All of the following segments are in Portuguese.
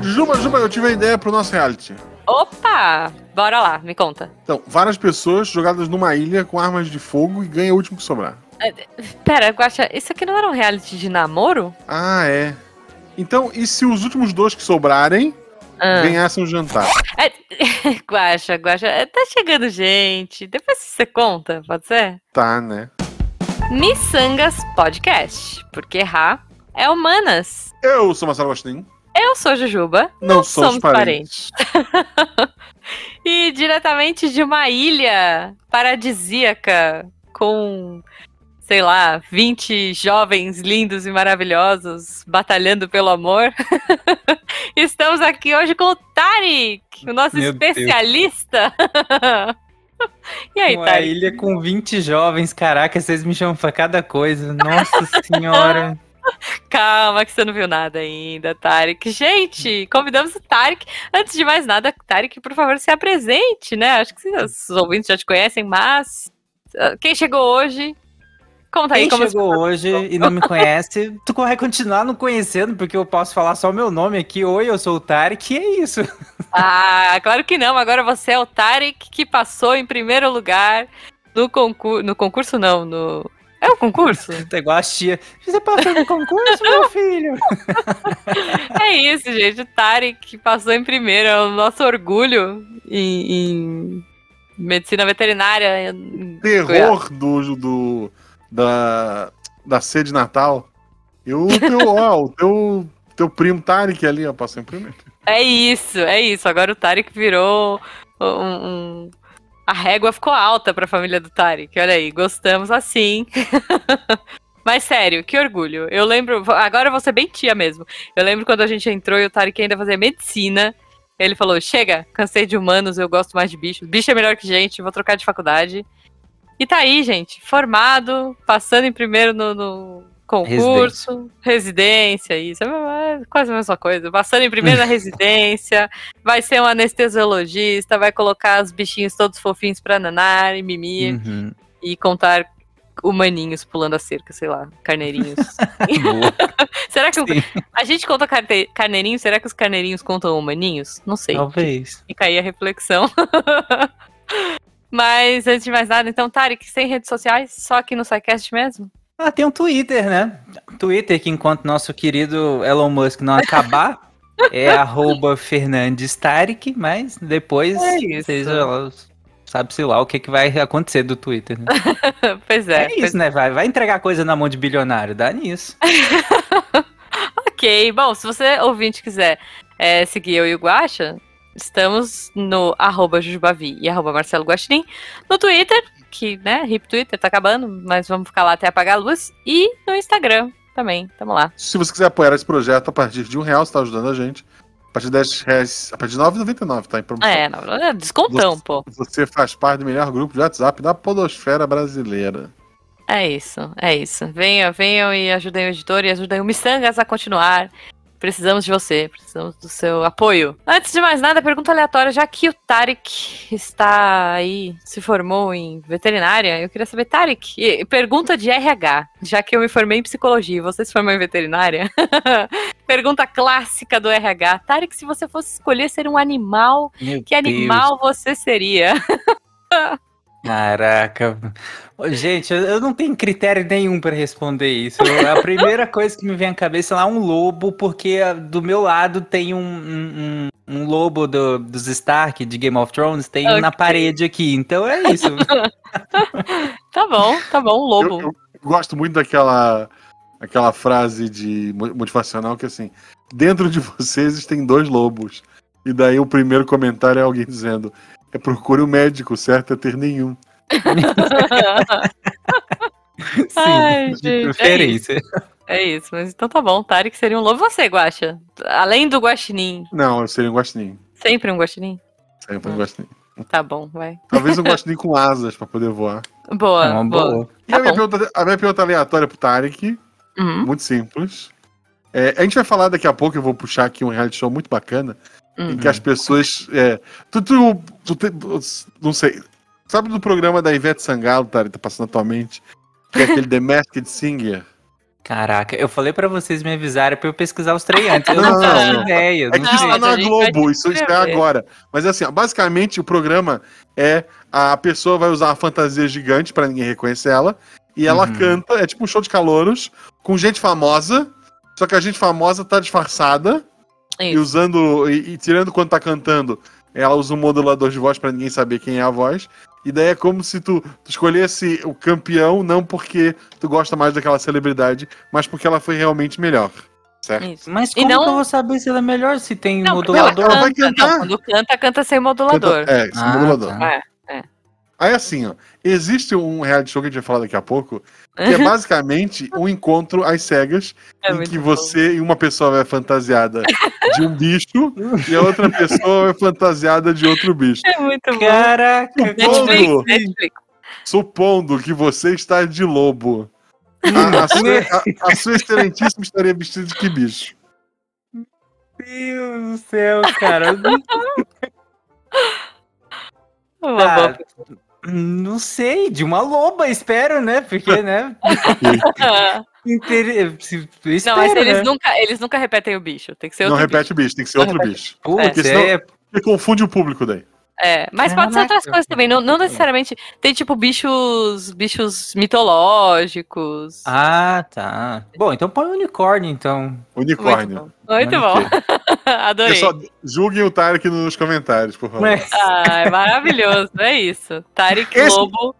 Juba, Juba, eu tive uma ideia pro nosso reality. Opa! Bora lá, me conta. Então, várias pessoas jogadas numa ilha com armas de fogo e ganha o último que sobrar. Pera, Guaxa, isso aqui não era um reality de namoro? Ah, é. Então, e se os últimos dois que sobrarem Ah. ganhassem o jantar? É, Guaxa, Guaxa, é, tá chegando gente. Depois você conta, pode ser? Tá, né? Missangas Podcast, porque errar é humanas. Eu sou Marcelo Agostinho. Eu sou Jujuba. Não, somos somos parentes. E diretamente de uma ilha paradisíaca com, sei lá, 20 jovens lindos e maravilhosos batalhando pelo amor. Estamos aqui hoje com o Tarik, o nosso Meu especialista. e aí, Uma ilha com 20 jovens, caraca, vocês me chamam pra cada coisa. Nossa senhora. Calma, que você não viu nada ainda, Tarek. Gente, convidamos o Tarek. Antes de mais nada, Tarek, por favor, se apresente, né? Acho que os ouvintes já te conhecem, mas. ah, Quem chegou hoje? Conta aí Quem como chegou hoje e não me conhece, tu vai continuar não conhecendo, porque eu posso falar só o meu nome aqui. Oi, eu sou o Tarek, e é isso. Ah, claro que não. Agora você é o Tarek que passou em primeiro lugar no concurso. No concurso, não, no. É um concurso? Tá igual a tia. Você passou no concurso, meu filho? É isso, gente. O Tarek passou em primeiro. É o nosso orgulho em, em medicina veterinária. em. Terror do, do, da, da sede natal. E o teu, ó, o teu, teu primo Tarek ali, ó, passou em primeiro. É isso, é isso. Agora o Tarek virou um. um- A régua ficou alta pra família do Tarek. Olha aí, gostamos assim. Mas sério, que orgulho. Eu lembro. Agora eu vou ser bem tia mesmo. Eu lembro quando a gente entrou e o Tarek ainda fazia medicina. Ele falou: chega, cansei de humanos, eu gosto mais de bichos. Bicho é melhor que gente, vou trocar de faculdade. E tá aí, gente, formado, passando em primeiro no, no concurso, residência, isso. É quase a mesma coisa. Passando em primeiro na residência, vai ser um anestesiologista, vai colocar os bichinhos todos fofinhos pra nanar e mimir Uhum. e contar humaninhos pulando a cerca, sei lá, carneirinhos. Será que Sim, a gente conta carneirinhos? Será que os carneirinhos contam humaninhos? Não sei. talvez. Fica aí a reflexão. Mas antes de mais nada, então, Tarek, sem redes sociais, só aqui no SciCast mesmo? Ah, tem um Twitter, né? Twitter que enquanto nosso querido Elon Musk não acabar, é arroba Fernandes Tarek, mas depois É já sabe-se lá o que, que vai acontecer do Twitter, né? pois É, é. pois isso, né? Vai, vai entregar coisa na mão de bilionário, dá nisso. Ok, bom, se você, ouvinte, quiser é, seguir eu e o Guaxa, estamos no arroba Jujubavi e arroba Marcelo Guaxinim, no Twitter, que, né, hip Twitter, tá acabando, mas vamos ficar lá até apagar a luz, e no Instagram também, tamo lá. Se você quiser apoiar esse projeto a partir de um real, você tá ajudando a gente. A partir de 10 reais, a partir de 9,99, tá em promoção. É, é descontão, pô. Você faz parte do melhor grupo de WhatsApp da podosfera brasileira. É isso, é isso. Venham, venham e ajudem o editor e ajudem o Missangas a continuar. Precisamos de você, precisamos do seu apoio. Antes de mais nada, pergunta aleatória, já que o Tarek está aí, se formou em veterinária, eu queria saber, Tarek, pergunta de RH, já que eu me formei em psicologia e você se formou em veterinária. pergunta clássica do RH. Tarek, se você fosse escolher ser um animal, Meu que animal você seria? Caraca. Gente, eu, não tenho critério nenhum pra responder isso. Eu- a primeira coisa que me vem à cabeça é lá um lobo, porque ah, do meu lado tem um, um, um- lobo do- dos Stark, de Game of Thrones, tem um na parede aqui. Então é isso. Tá bom, tá bom, um lobo. Eu, eu gosto muito daquela aquela frase de mo- motivacional que é assim, dentro de você existem dois lobos. E daí o primeiro comentário é alguém dizendo, é procure o médico, certo é ter nenhum. Sim, Ai, de gente, é preferência. É isso, mas então tá bom. Tarek seria um lobo. Você, Guaxa? Além do guaxinim, Não, eu seria um guaxinim. sempre um guaxinim? Sempre um guaxinim. Tá bom, vai. Talvez um guaxinim com asas pra poder voar. Boa, É uma boa. boa. E Tá a, minha pergunta, a minha pergunta aleatória pro Tarek, Uhum, muito simples. É, a gente vai falar daqui a pouco, eu vou puxar aqui um reality show muito bacana, em uhum. que as pessoas. É, tu, tu, tu te- não sei. Sabe do programa da Ivete Sangalo, Tarek, tá passando atualmente? Que é aquele The Masked Singer? Caraca, eu falei pra vocês me avisarem pra eu pesquisar os três antes. Eu Não, não faço não. ideia. É não que sei. isso tá na Globo, isso, é descrever. agora. Mas assim, ó, basicamente o programa é a pessoa vai usar uma fantasia gigante pra ninguém reconhecer ela. E ela Uhum. canta, é tipo um show de calouros, com gente famosa. Só que a gente famosa tá disfarçada e Isso. usando. E, e tirando quando tá cantando, ela usa um modulador de voz pra ninguém saber quem é a voz. E daí é como se tu, tu escolhesse o campeão, não porque tu gosta mais daquela celebridade, mas porque ela foi realmente melhor. Certo? Isso. Mas E como não- que eu vou saber se ela é melhor se tem Não, modulador? Ela vai canta, cantar. não, quando canta, canta sem modulador. Canta- É, esse Ah, modulador. tá. É. Aí assim, ó, existe um reality show que a gente vai falar daqui a pouco, que é basicamente um encontro às cegas, É em que bom. você e uma pessoa vai fantasiada de um bicho e a outra pessoa vai fantasiada de outro bicho. É muito bom. Caraca, Netflix, Como? Netflix. Supondo que você está de lobo. A, a sua, a- a sua excelentíssima estaria vestida de que bicho? Meu Deus do céu, cara. Uma Ah, boa. Não sei, de uma loba, espero, né? Porque, né? Inter... se- Não, espero, mas eles né? nunca, eles nunca repetem o bicho. Tem que ser Não repete o bicho, tem que ser Não outro repete. bicho. Putz, porque senão- é... Porque confunde o público daí. É, mas pode ser outras coisas também. Não, não necessariamente. Tem tipo bichos, bichos mitológicos. Ah, tá. Bom, então põe o unicórnio, então. Unicórnio. Muito bom. Adorei. Pessoal, julguem o Tarek nos comentários, por favor. Mas- Ah, é maravilhoso. É isso. Tarek Esse- Lobo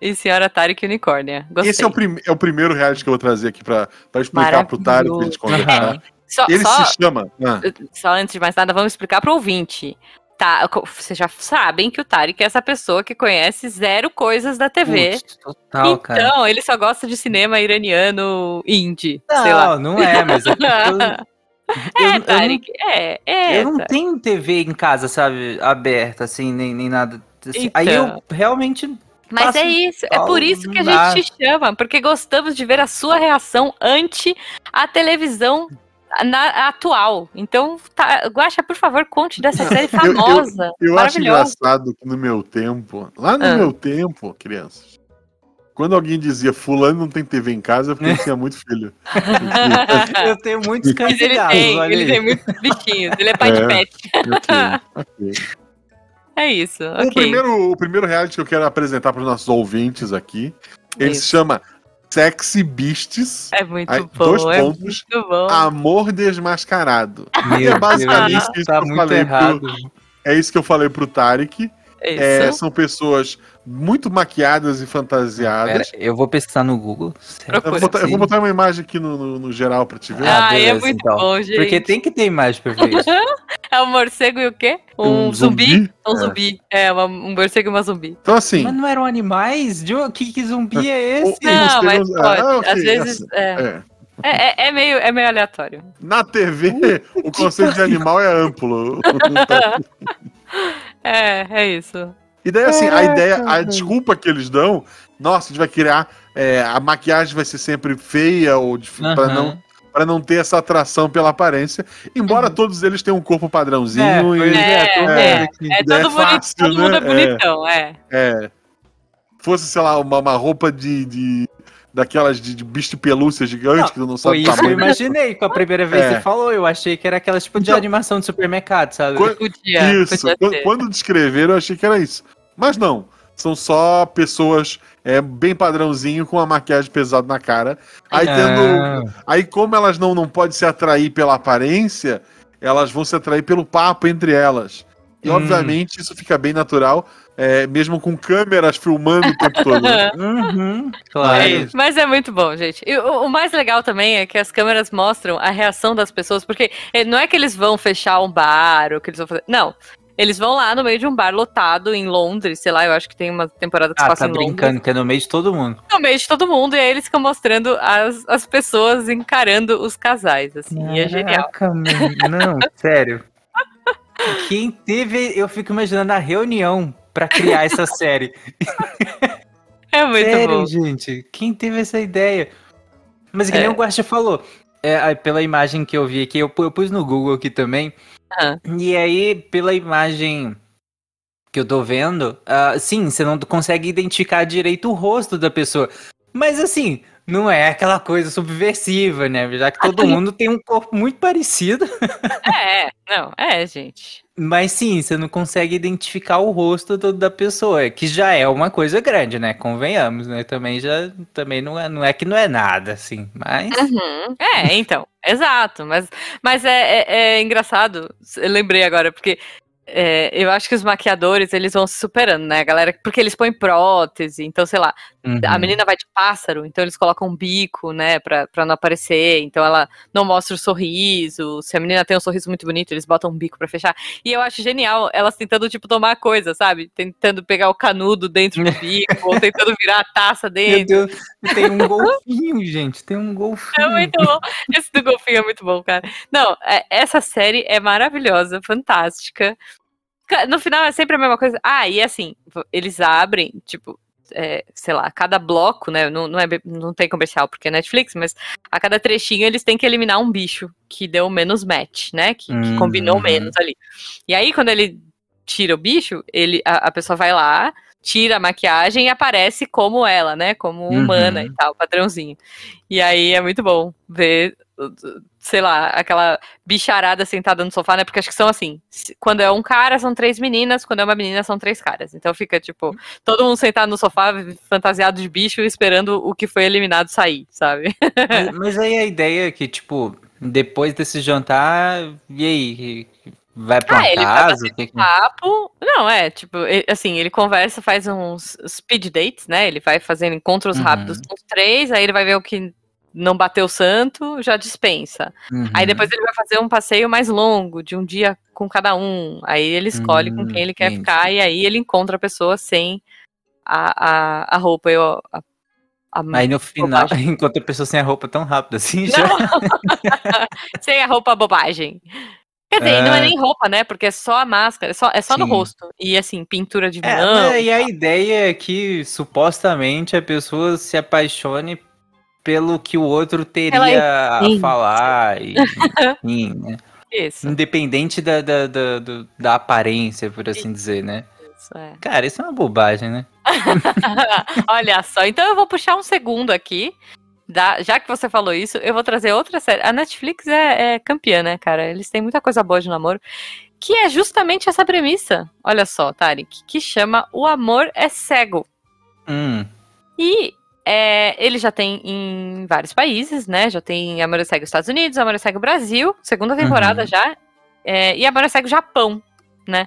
e senhora Tarek Unicórnia. Gostei. Esse é o, prim- é o primeiro reality que eu vou trazer aqui pra, pra explicar pro Tarek pra gente conversar. Aham. Só, Ele só, se chama. Ah, só antes de mais nada, vamos explicar pro ouvinte. Tá, vocês já sabem que o Tarek é essa pessoa que conhece zero coisas da TV. Putz, total, cara. então, ele só gosta de cinema iraniano indie, sei lá. Não, não é, mas é eu, eu- É, eu Tarek, é, é. Eu não tenho TV em casa, sabe, aberta, assim, nem, nem nada. assim. Aí eu Então. realmente. Mas Passa é isso, é por isso que a gente te chama, porque gostamos de ver a sua reação ante a televisão na- atual. Então, tá, Guaxa, por favor, conte dessa série eu- famosa, eu acho engraçado que no meu tempo, lá no Ah. meu tempo, crianças, quando alguém dizia fulano não tem TV em casa, é porque ele tinha muito filho. Eu tenho muitos cães Mas e ele tem, olha ele aí. tem muitos bichinhos, ele é pai de É. pet. Ok, ok. É isso, O, ok. primeiro, o primeiro reality que eu quero apresentar para os nossos ouvintes aqui, ele Isso. se chama Sexy Beasts, É muito Aí, bom, dois é pontos. muito bom. Amor Desmascarado. Meu é basicamente Deus, isso tá que eu muito falei pro- errado. É isso que eu falei pro Tarek. Isso. É, são pessoas muito maquiadas e Pera, fantasiadas. eu vou pesquisar no Google. Eu vou, botar, eu vou botar uma imagem aqui no, no- no geral pra te ver. Ah, Ah, é beleza, muito então. bom, gente. Porque tem que ter imagem pra ver isso. É um morcego e o quê? Um, Um zumbi? zumbi? Um É. zumbi. É, uma- um morcego e uma zumbi. Então, assim, Mas não eram animais? De o- Que, que zumbi é esse? Não, mas pode. Ah, ok, Às vezes. É, é, é, é- é meio, é meio aleatório. na TV, o conceito de animal é amplo. É, é isso. E daí, assim, a ideia, a desculpa que eles dão, nossa, a gente vai criar. é, a maquiagem vai ser sempre feia ou pra Aham. não para não ter essa atração pela aparência. Embora todos eles tenham um corpo padrãozinho Uhum. É, e é, É, aqui. É Ideia todo, bonito, fácil, todo mundo né? é bonitão, é. é, fosse, sei lá, uma, uma roupa de, de- daquelas de, de bicho de pelúcia gigante Não, que tu não Foi sabe o isso que eu tamanho. imaginei com a primeira vez que É. você falou. Eu achei que era aquela tipo de Então- animação de supermercado, sabe? Quando- Podia. Isso, podia quando, quando descreveram, eu achei que era isso. Mas não, são só pessoas é, bem padrãozinho com a maquiagem pesada na cara. Aí tendo. Ah, Aí, como elas não, não podem se atrair pela aparência, elas vão se atrair pelo papo entre elas. E, Hum. obviamente, isso fica bem natural, é, mesmo com câmeras filmando o tempo todo. uhum, claro. É isso. Mas é muito bom, gente. E o, o mais legal também é que as câmeras mostram a reação das pessoas, porque eh, não é que eles vão fechar um bar ou que eles vão fazer. Não. Eles vão lá no meio de um bar lotado em Londres, sei lá, eu acho que tem uma temporada que se Ah, passa tá em Londres. brincando que é no meio de todo mundo. No meio de todo mundo, e aí eles ficam mostrando as, as pessoas encarando os casais, assim. E é genial. Caraca, mano, Não, sério. Quem teve, eu fico imaginando a reunião pra criar essa série. É muito sério, bom. gente. Quem teve essa ideia? Mas que nem É. o Guaxa falou, é, pela imagem que eu vi aqui, eu, eu pus no Google aqui também. Ah. E aí, pela imagem que eu tô vendo, ah, sim, você não consegue identificar direito o rosto da pessoa. Mas assim, não é aquela coisa subversiva, né? Já que todo mundo tem um corpo muito parecido. É, não, é, gente. Mas sim, você não consegue identificar o rosto do, da pessoa, que já é uma coisa grande, né? Convenhamos, né? Também já também não é, não é que não é nada, assim, mas. Uhum. É, então, exato. Mas, mas é, é, é engraçado, eu lembrei agora, porque é, eu acho que os maquiadores, eles vão se superando, né, galera? Porque eles põem prótese, então, sei lá, uhum. a menina vai de pássaro, então eles colocam um bico, né, pra, pra não aparecer, então ela não mostra o sorriso, se a menina tem um sorriso muito bonito, eles botam um bico pra fechar, e eu acho genial elas tentando, tipo, tomar coisa, sabe? Tentando pegar o canudo dentro do bico, ou tentando virar a taça dentro. Meu Deus, tem um golfinho, gente, tem um golfinho. É muito bom, esse do golfinho é muito bom, cara. Não, é, essa série é maravilhosa, fantástica, no final é sempre a mesma coisa. Ah, e assim, eles abrem, tipo, é, sei lá, cada bloco, né? Não, não, é, não tem comercial porque é Netflix, mas a cada trechinho eles têm que eliminar um bicho que deu menos match, né? Que, que combinou uhum. menos ali. E aí, quando ele tira o bicho, ele, a, a, pessoa vai lá, tira a maquiagem e aparece como ela, né? Como humana uhum. e tal, padrãozinho. E aí é muito bom ver sei lá, aquela bicharada sentada no sofá, né? Porque acho que são assim, quando é um cara são três meninas, quando é uma menina são três caras. Então fica tipo, todo mundo sentado no sofá fantasiado de bicho esperando o que foi eliminado sair, sabe? Mas, mas aí a ideia é que, tipo, depois desse jantar, e aí? Vai pra ah, casa? Vai que... papo. Não, é, tipo, ele, assim, ele conversa, faz uns speed dates, né? Ele vai fazendo encontros uhum. rápidos com os três, aí ele vai ver o que não bateu santo, já dispensa. Uhum. Aí depois ele vai fazer um passeio mais longo, de um dia com cada um. Aí ele escolhe uhum, com quem ele quer entendi. ficar e aí ele encontra a pessoa sem a, a, a roupa. Eu, a, a aí no final bobagem. encontra a pessoa sem a roupa tão rápido assim já. sem a roupa bobagem. Quer dizer, é... não é nem roupa, né? Porque é só a máscara, é só, é só no rosto. E assim, pintura de é, mão. É, e a ideia é que supostamente a pessoa se apaixone pelo que o outro teria a falar. E, enfim, né? Isso. Independente da, da, da, da, aparência, por assim dizer, né? Isso, é. Cara, isso é uma bobagem, né? Olha só, então eu vou puxar um segundo aqui. Da, já que você falou isso, eu vou trazer outra série. A Netflix é, é campeã, né, cara? Eles têm muita coisa boa de namoro. Que é justamente essa premissa. Olha só, Tarek. Que chama O Amor é Cego. Hum. E é, ele já tem em vários países, né? Já tem Amor Cego Estados Unidos, Amor Cego Brasil, segunda temporada uhum. já, é, e Amor Cego Japão, né?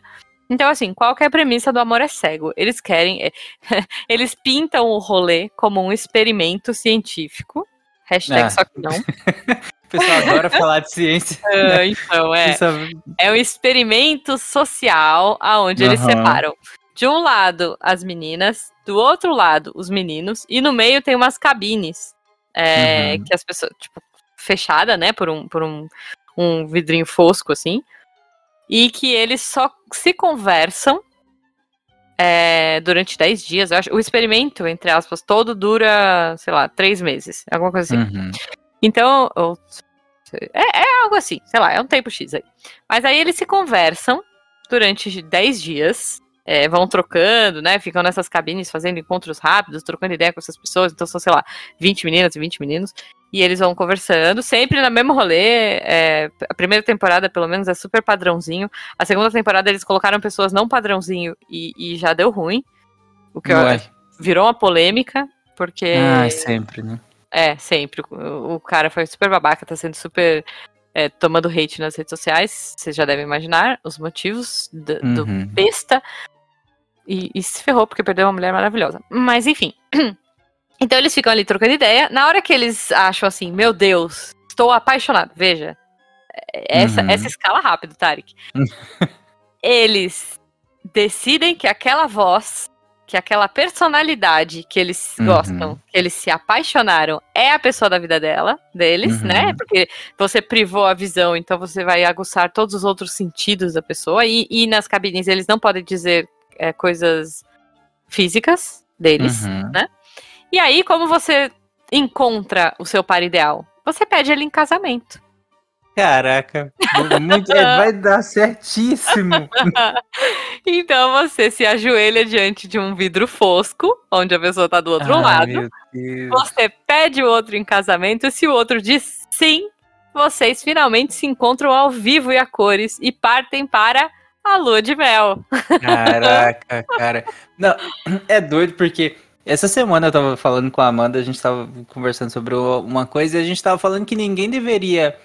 Então, assim, qual que é a premissa do Amor é Cego? Eles querem. É, eles pintam o rolê como um experimento científico. Hashtag ah. só que não. o pessoal adora falar de ciência. Uh, então, é. É um experimento social aonde uhum. eles separam de um lado as meninas, do outro lado os meninos, e no meio tem umas cabines é, uhum. que as pessoas, tipo, fechada, né, por um, por um, um vidrinho fosco, assim, e que eles só se conversam é, durante 10 dias. Acho, o experimento, entre aspas, todo dura, sei lá, 3 meses, alguma coisa assim. Uhum. Então, é, é algo assim, sei lá, é um tempo X aí. Mas aí eles se conversam durante 10 dias é, vão trocando, né? Ficam nessas cabines fazendo encontros rápidos, trocando ideia com essas pessoas. Então são, sei lá, 20 meninas e 20 meninos. E eles vão conversando, sempre no mesmo rolê. É, a primeira temporada, pelo menos, é super padrãozinho. A segunda temporada eles colocaram pessoas não padrãozinho e, e já deu ruim. O que virou uma polêmica, porque. Ah, sempre, né? É, sempre. O, o cara foi super babaca, tá sendo super é, tomando hate nas redes sociais, vocês já devem imaginar os motivos do, uhum. do besta. E, e, se ferrou porque perdeu uma mulher maravilhosa. Mas enfim. Então eles ficam ali trocando ideia. Na hora que eles acham assim, meu Deus, estou apaixonado. Veja, essa, uhum. essa escala rápido, Tarek. eles decidem que aquela voz, que aquela personalidade que eles uhum. gostam, que eles se apaixonaram, é a pessoa da vida dela, deles, uhum. né? Porque você privou a visão, então você vai aguçar todos os outros sentidos da pessoa. E, e nas cabines eles não podem dizer é, coisas físicas deles, uhum. né? E aí, como você encontra o seu par ideal? Você pede ele em casamento. Caraca, muito, é, vai dar certíssimo. então você se ajoelha diante de um vidro fosco, onde a pessoa tá do outro lado. Você pede o outro em casamento, e se o outro diz sim, vocês finalmente se encontram ao vivo e a cores e partem para a lua de mel. Caraca, cara. Não, é doido porque essa semana eu tava falando com a Amanda, a gente tava conversando sobre uma coisa e a gente tava falando que ninguém deveria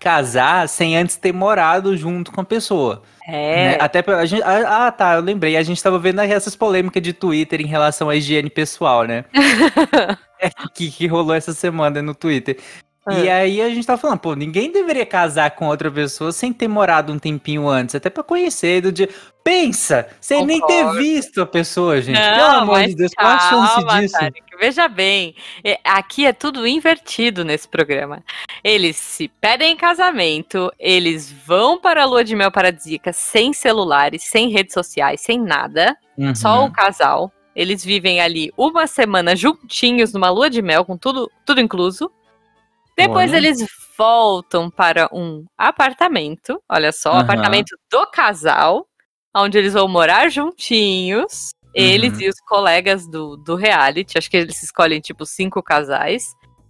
casar sem antes ter morado junto com a pessoa. né? É. Até pra, a gente, ah, tá, eu lembrei. A gente tava vendo essas polêmicas de Twitter em relação à higiene pessoal, né? É, que, que rolou essa semana no Twitter. E É. aí a gente tava falando, pô, ninguém deveria casar com outra pessoa sem ter morado um tempinho antes, até pra conhecer do dia. Pensa, sem nem ter Concordo. visto a pessoa, gente. Pelo Não, amor mas de Deus, qual a chance calma, disso? Tarek, veja bem, é, aqui é tudo invertido nesse programa. Eles se pedem em casamento, eles vão para a lua de mel paradisíaca sem celulares, sem redes sociais, sem nada, só Uhum. o casal. Eles vivem ali uma semana juntinhos numa lua de mel, com tudo, tudo incluso. Depois Olha. eles voltam para um apartamento, olha só, Aham. apartamento do casal, onde eles vão morar juntinhos. Eles Uhum. e os colegas do, do reality. Acho que eles escolhem, tipo, cinco casais.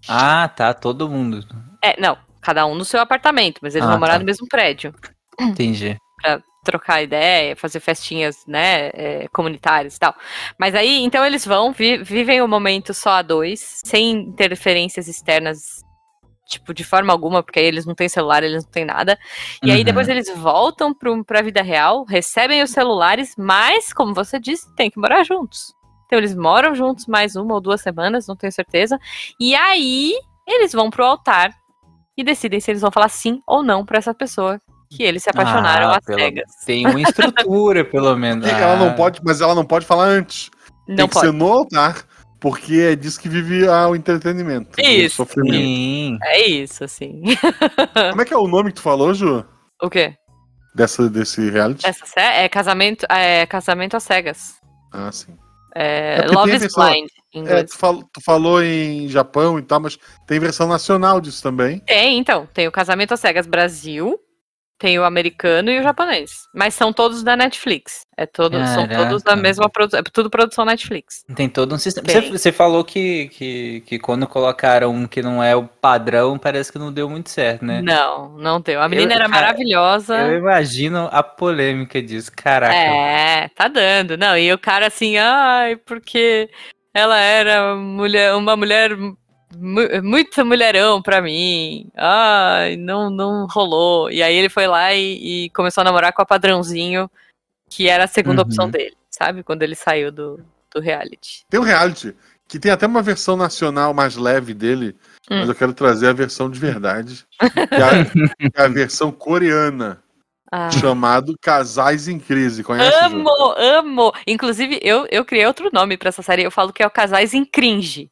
Ah, tá, todo mundo. É, não, cada um no seu apartamento, mas eles Ah, vão morar tá. no mesmo prédio. Entendi. trocar ideia, fazer festinhas, né, é, comunitárias e tal. Mas aí, então eles vão, vi- vivem o momento só a dois, sem interferências externas, tipo, de forma alguma, porque aí eles não têm celular, eles não têm nada. E aí Uhum. depois eles voltam pro, pra vida real, recebem os celulares, mas, como você disse, tem que morar juntos. Então eles moram juntos mais uma ou duas semanas, não tenho certeza. E aí eles vão pro altar e decidem se eles vão falar sim ou não pra essa pessoa que eles se apaixonaram Ah, às pelo- cegas. Tem uma estrutura, pelo menos. Ela não Ah, pode, mas ela não pode falar antes. Não Tem que pode. ser no altar, porque é disso que vive ah, o entretenimento. o Isso. sofrimento. Sim. É isso, assim. Como é que é o nome que tu falou, Ju? o quê? Dessa, desse reality? Essa sé- é casamento, é casamento às cegas. Ah, sim. É, É Love is versão- Blind, em É, inglês. tu, fal- tu falou em Japão e tal, mas tem versão nacional disso também. Tem, então. Tem o Casamento às Cegas Brasil, tem o americano e o japonês. Mas são todos da Netflix. É todo, são todos da mesma produção. É tudo produção Netflix. Tem todo um sistema. Tem. Você, você falou que, que, que quando colocaram um que não é o padrão, parece que não deu muito certo, né? Não, não deu. A menina Eu- era cara, maravilhosa. Eu imagino a polêmica disso. Caraca. É, tá dando. Não, e o cara assim, ai, porque ela era mulher, uma mulher mu- muito mulherão pra mim. Ai, não, não rolou. E aí ele foi lá e, e começou a namorar com a padrãozinho, que era a segunda Uhum. opção dele, sabe? Quando ele saiu do, do reality. Tem um reality que tem até uma versão nacional mais leve dele, Hum. mas eu quero trazer a versão de verdade, que é a, é a versão coreana, Ah. chamado Casais em Crise. Conhece? Amo, amo. Inclusive, eu, eu criei outro nome pra essa série. Eu falo que é o Casais em Cringe.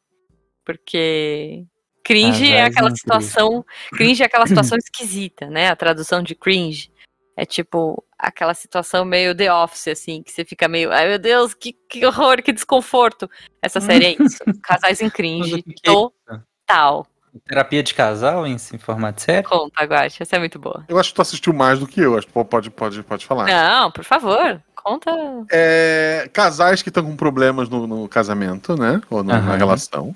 Porque cringe é Casais aquela em situação. Cringe é aquela situação esquisita, né? A tradução de cringe. É tipo aquela situação meio The Office, assim, que você fica meio. Ai meu Deus, que, que horror, que desconforto. Essa série é isso. Casais em cringe. é? Total. Terapia de casal em, em formato sério? Conta, Guache. Essa é muito boa. Eu acho que tu assistiu mais do que eu, acho que pode, pode, pode falar. Não, por favor. Conta. É, casais que estão com problemas no, no casamento, né? Ou na, na Aham. relação.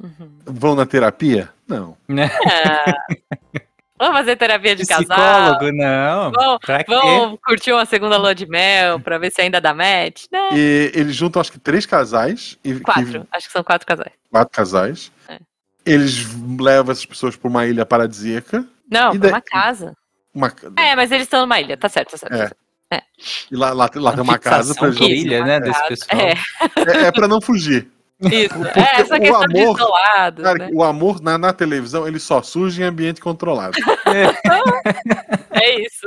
Uhum. Vão na terapia? Não. Ah. Vamos fazer terapia de casal? Psicólogo, não. Vamos- pra quê? Vamos curtir uma segunda lua de mel pra ver se ainda dá match? Né? E eles juntam, acho que três casais. E, Quatro. Acho que são quatro casais. quatro casais. É. Eles levam essas pessoas para uma ilha paradisíaca. Não, E pra daí- uma casa. Uma, É, mas eles estão numa ilha. Tá certo, tá certo. É. tá certo. e lá, lá, lá tem uma casa pra de ilha, uma né, desse pessoal. É, É, é para não fugir. Isso. Porque É, essa o questão de amor- isolados, Cara, né? o amor na, na televisão ele só surge em ambiente controlado. É isso.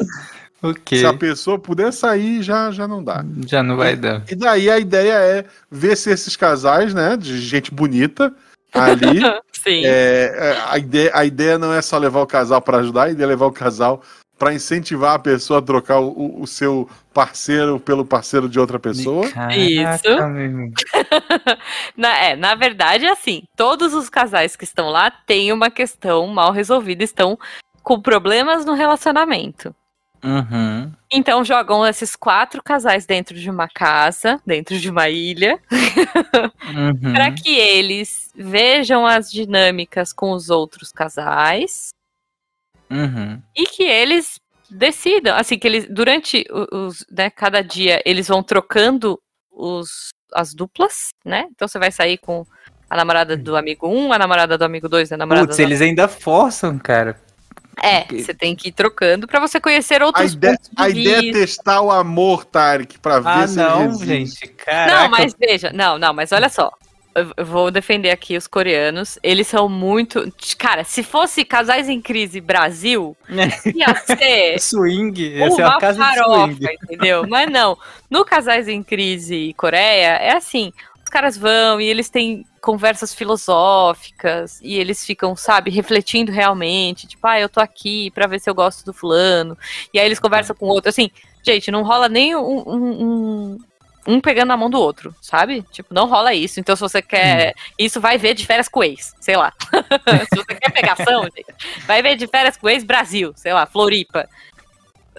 Ok. Se a pessoa puder sair, já, já não dá. Já não vai dar. E daí a ideia é ver se esses casais, né, de gente bonita ali. Sim. é, é, a, ideia, a ideia não é só levar o casal para ajudar, a ideia é levar o casal para incentivar a pessoa a trocar o- o, o seu parceiro pelo parceiro de outra pessoa. Caraca, Isso. Na, é, na verdade, é assim, todos os casais que estão lá têm uma questão mal resolvida, estão com problemas no relacionamento. Uhum. Então jogam esses quatro casais dentro de uma casa, dentro de uma ilha, Uhum. para que eles vejam as dinâmicas com os outros casais Uhum. e que eles decidam, assim, que eles durante os, né, cada dia eles vão trocando os as duplas, né? Então você vai sair com a namorada do amigo 1, a namorada do amigo 2, a namorada Putz, do eles ainda forçam, cara. É, você tem que ir trocando pra você conhecer A outros ideia, pontos de a ideia é testar o amor, Tarek, pra ver Ah, se não, gente. Caraca. Não, mas veja, não, não, mas olha só. Eu vou defender aqui os coreanos. Eles são muito. Cara, se fosse Casais em Crise Brasil, ia ser Swing. Essa é uma casa farofa, swing. entendeu? Mas não. No Casais em Crise Coreia, é assim: os caras vão e eles têm conversas filosóficas e eles ficam, sabe, refletindo realmente. Tipo, ah, eu tô aqui pra ver se eu gosto do fulano. E aí eles conversam com o outro. Assim, gente, não rola nem um. um- um- pegando na mão do outro, sabe? Tipo, não rola isso. Então, se você quer. Isso vai ver de férias com ex, sei lá. se você quer pegação, gente, vai ver de férias com ex Brasil, sei lá, Floripa.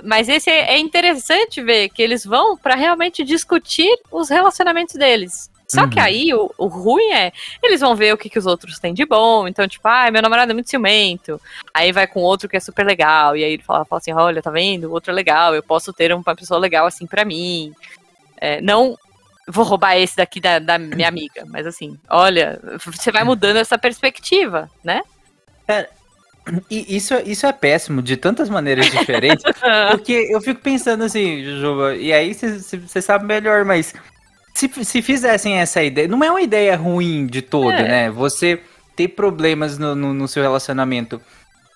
Mas esse é é interessante ver que eles vão pra realmente discutir os relacionamentos deles. Só que Uhum. aí o, o ruim é, eles vão ver o que, que os outros têm de bom. Então, tipo, ah, meu namorado é muito ciumento. Aí vai com outro que é super legal. E aí ele fala, fala assim: olha, tá vendo? O outro é legal. Eu posso ter uma pessoa legal assim pra mim. É, não vou roubar esse daqui da, da minha amiga. Mas assim, olha, você vai mudando essa perspectiva, né? E isso, isso é péssimo de tantas maneiras diferentes. Porque eu fico pensando assim, Jujuba, e aí você sabe melhor, mas se, se fizessem essa ideia, não é uma ideia ruim de todo, É. né? Você ter problemas no, no, no seu relacionamento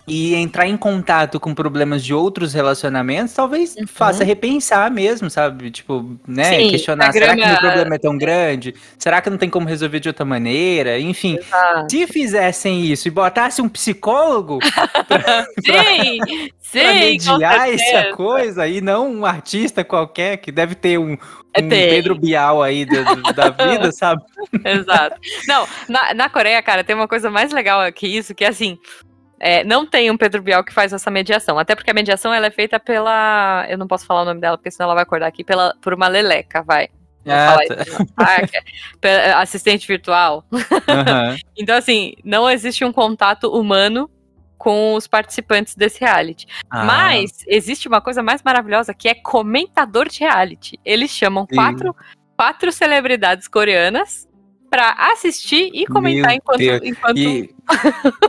e entrar em contato com problemas de outros relacionamentos, talvez Uhum. faça repensar mesmo, sabe? Tipo, né? Sim, Questionar, será que meu problema é tão grande? Será que não tem como resolver de outra maneira? Enfim, Ah, se fizessem isso e botasse um psicólogo sim, sim, pra com mediar essa coisa e não um artista qualquer que deve ter um, É, um tem. Pedro Bial aí do- do- da vida, sabe? Exato. Não, na, na Coreia, cara, tem uma coisa mais legal que isso, que é assim. É, não tem um Pedro Bial que faz essa mediação. Até porque a mediação ela é feita pela. Eu não posso falar o nome dela, porque senão ela vai acordar aqui, pela, por uma leleca, vai. Ah, tá. pe- assistente virtual. Aham. Então, assim, não existe um contato humano com os participantes desse reality. Ah, Mas existe uma coisa mais maravilhosa que é comentador de reality. Eles chamam Sim. quatro, quatro celebridades coreanas pra assistir e comentar Meu enquanto. Enquanto... E,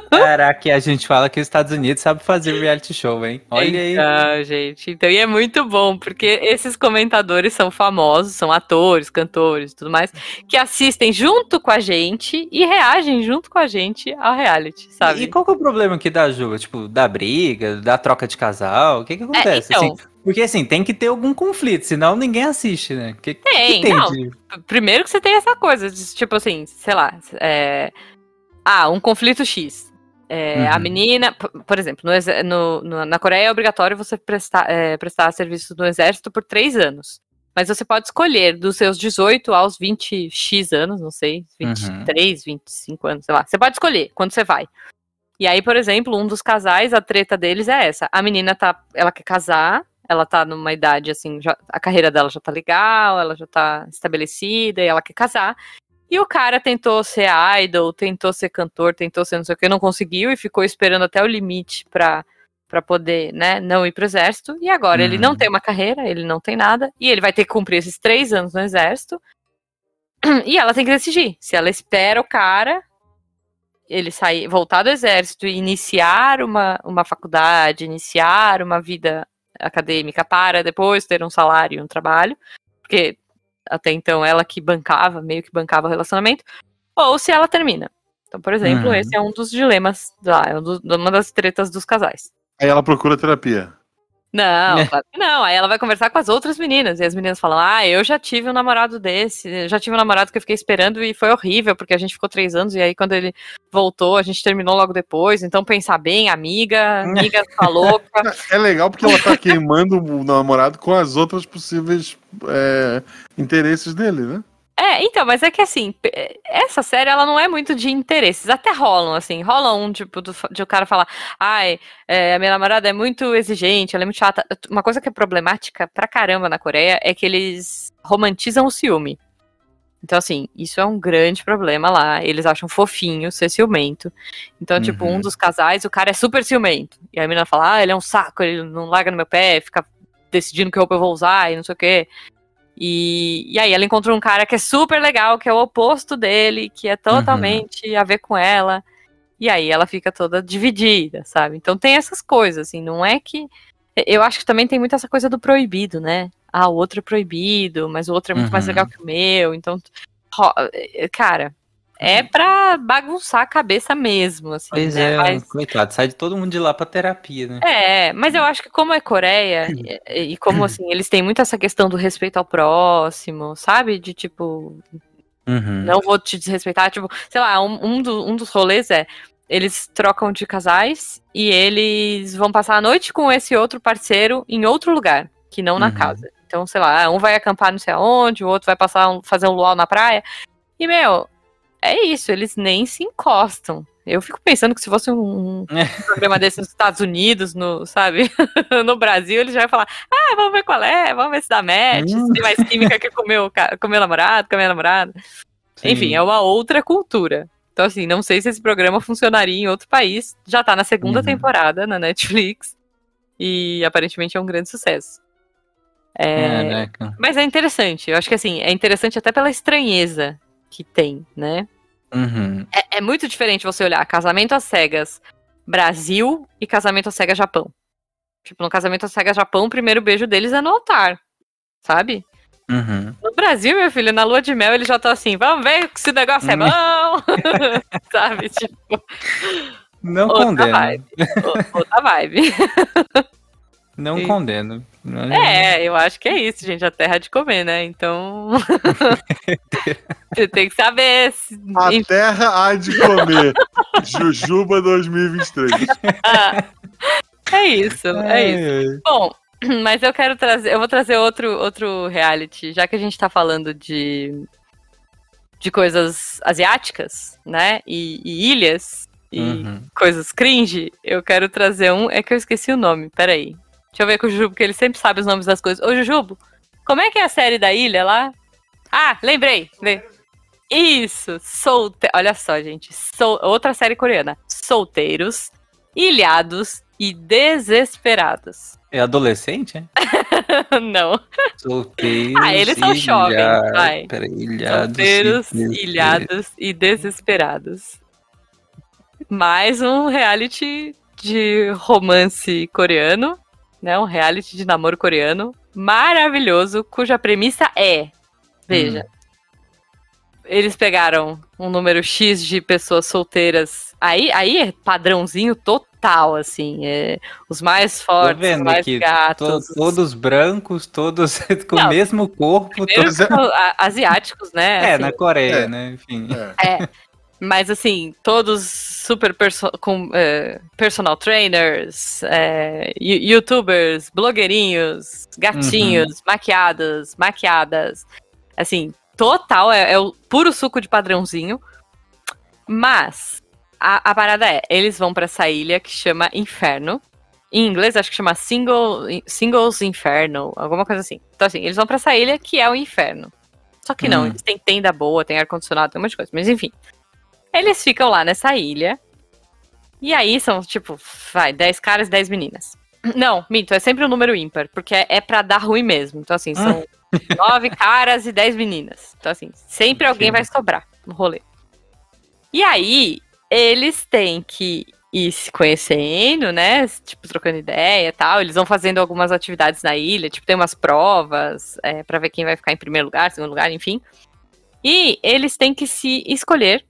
caraca, a gente fala que os Estados Unidos sabe fazer reality show, hein? Olha aí. Então, gente. Então, e é muito bom, porque esses comentadores são famosos, são atores, cantores e tudo mais, que assistem junto com a gente e reagem junto com a gente ao reality, sabe? E qual que é o problema aqui da Juba? Tipo, da briga, da troca de casal? O que que acontece? então. Assim, porque assim, tem que ter algum conflito, senão ninguém assiste, né? Que, que Tem, tem não. de- Primeiro que você tem essa coisa, de, tipo assim, sei lá, é, ah, um conflito X. É, A Uhum. menina, p- por exemplo, no no- na Coreia é obrigatório você prestar, é, prestar serviço no exército por três anos. Mas você pode escolher dos seus 18 aos 20x anos, não sei, Uhum. 23, 25 anos, sei lá. Você pode escolher quando você vai. E aí, por exemplo, um dos casais, a treta deles é essa. A menina tá, ela quer casar, ela tá numa idade assim, já- a carreira dela já tá legal, ela já tá estabelecida e ela quer casar. E o cara tentou ser idol, tentou ser cantor, tentou ser não sei o que, não conseguiu e ficou esperando até o limite pra, pra poder, né, não ir pro exército. E agora ele Uhum. não tem uma carreira, ele não tem nada, e ele vai ter que cumprir esses três anos no exército. E ela tem que decidir se ela espera o cara ele sair, voltar do exército e iniciar uma, uma faculdade, iniciar uma vida acadêmica para depois ter um salário e um trabalho, porque até então ela que bancava, meio que bancava o relacionamento, ou se ela termina. Então, por exemplo, Uhum. esse é um dos dilemas lá, é um uma das tretas dos casais. Aí ela procura terapia. Não, É. claro que não. Aí ela vai conversar com as outras meninas. E as meninas falam: Ah, eu já tive um namorado desse. Já tive um namorado que eu fiquei esperando e foi horrível, porque a gente ficou três anos. E aí, quando ele voltou, a gente terminou logo depois. Então, pensar bem, amiga, amiga tá louca. É legal porque ela tá queimando o namorado com as outras possíveis é, interesses dele, né? É, então, mas é que assim, essa série ela não é muito de interesses, até rolam, assim, rola um, tipo, do- de o cara falar, ai, é, a minha namorada é muito exigente, ela é muito chata. Uma coisa que é problemática pra caramba na Coreia é que eles romantizam o ciúme. Então, assim, isso é um grande problema lá. Eles acham fofinho ser ciumento. Então, tipo, um Uhum. dos casais, o cara é super ciumento. E a menina fala, ah, ele é um saco, ele não larga no meu pé, fica decidindo que roupa eu vou usar e não sei o quê. E, e aí ela encontrou um cara que é super legal, que é o oposto dele, que é totalmente a ver com ela. E aí ela fica toda dividida, sabe? Então tem essas coisas, assim, não é que. Eu acho que também tem muito essa coisa do proibido, né? Ah, o outro é proibido, mas o outro é muito mais Uhum. legal que o meu. Então, ro- cara, é pra bagunçar a cabeça mesmo, assim. Pois né? é, Mas- coitado, sai de todo mundo de lá pra terapia, né? é, mas eu acho que como é Coreia, e, e como assim, eles têm muito essa questão do respeito ao próximo, sabe? De tipo, Uhum. não vou te desrespeitar, tipo, sei lá, um, um, do- um dos rolês é, eles trocam de casais e eles vão passar a noite com esse outro parceiro em outro lugar, que não na Uhum. casa. Então, sei lá, um vai acampar não sei aonde, o outro vai passar um- fazer um luau na praia. E, meu, é isso, eles nem se encostam. Eu fico pensando que se fosse um, um programa desse nos Estados Unidos, no, sabe? no Brasil, eles já iam falar: ah, vamos ver qual é, vamos ver se dá match, Hum. se tem mais química que com o meu, com meu namorado, com a minha namorada. Sim. Enfim, é uma outra cultura. Então, assim, não sei se esse programa funcionaria em outro país. Já tá na segunda Uhum. temporada na Netflix. E aparentemente é um grande sucesso. É, Caraca. Mas é interessante. Eu acho que assim, é interessante até pela estranheza que tem, né? Uhum. É, é muito diferente você olhar casamento às cegas Brasil e casamento às cegas Japão. Tipo, no casamento às cegas Japão, o primeiro beijo deles é no altar. Sabe? Uhum. No Brasil, meu filho, na lua de mel, eles já estão assim, vamos ver se o negócio é Hum. bom. Sabe? Tipo, Não outra vibe. Outra vibe. Não E- condeno. É, eu acho que é isso, gente. A terra de comer, né? Então. Você tem que saber. Se... A terra há de comer. Jujuba 2023. É isso, é isso. Bom, mas eu quero trazer. Eu vou trazer outro, outro reality, já que a gente tá falando de. de coisas asiáticas, né? E, e ilhas. E Uhum. coisas cringe, eu quero trazer um. É que eu esqueci o nome, peraí. Deixa eu ver com o Jujubo, porque ele sempre sabe os nomes das coisas. Ô, Jujubo, como é que é a série da ilha lá? Ah, lembrei. Le- Isso, solte... Olha só, gente. Sol... Outra série coreana. Solteiros, ilhados e desesperados. É adolescente, é? Não. Solteiros. Ah, eles são jovens, ilha- vai. Peraí, ilhados. Solteiros, e- ilhados e desesperados. Mais um reality de romance coreano, né? Um reality de namoro coreano maravilhoso, cuja premissa é, veja, eles pegaram um número X de pessoas solteiras. Aí, aí é padrãozinho total, assim. É, os mais fortes, os vendo mais gatos. to- todos brancos, todos com Não. o mesmo corpo. Todos- asiáticos, né? É, assim. na Coreia, É. né? Enfim. É. É, mas assim, todos super perso com é, personal trainers, é, you- youtubers, blogueirinhos, gatinhos, maquiados, maquiadas. Assim, total, é, é o puro suco de padrãozinho. Mas a, a parada é, eles vão pra essa ilha que chama Inferno. Em inglês, acho que chama Single, Singles Inferno, alguma coisa assim. Então, assim, eles vão pra essa ilha que é o inferno. Só que não, Hum. eles têm tenda boa, tem ar-condicionado, tem um monte de coisa. Mas enfim. Eles ficam lá nessa ilha. E aí são, tipo, vai, 10 caras e 10 meninas. Não, minto, é sempre um número ímpar, porque é, é pra dar ruim mesmo. Então, assim, são 9 caras e 10 meninas. Então, assim, sempre alguém Sim. vai sobrar no rolê. E aí, eles têm que ir se conhecendo, né? Tipo, trocando ideia e tal. Eles vão fazendo algumas atividades na ilha, tipo, tem umas provas é, para ver quem vai ficar em primeiro lugar, segundo lugar, enfim. E eles têm que se escolher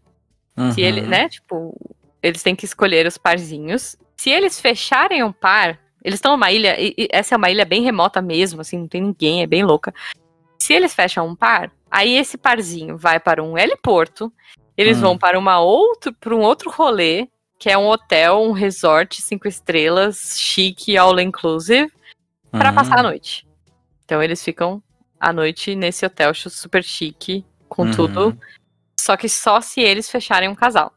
se ele, Uhum. né? Tipo, eles têm que escolher os parzinhos. Se eles fecharem um par, eles estão numa ilha, e, e essa é uma ilha bem remota mesmo, assim, não tem ninguém, é bem louca. Se eles fecham um par, aí esse parzinho vai para um heliporto, eles Hum. vão para uma outro, para um outro rolê, que é um hotel, um resort cinco estrelas, chique, all inclusive, para Uhum. passar a noite. Então eles ficam a noite nesse hotel super chique com Uhum. tudo. Só que só se eles fecharem um casal.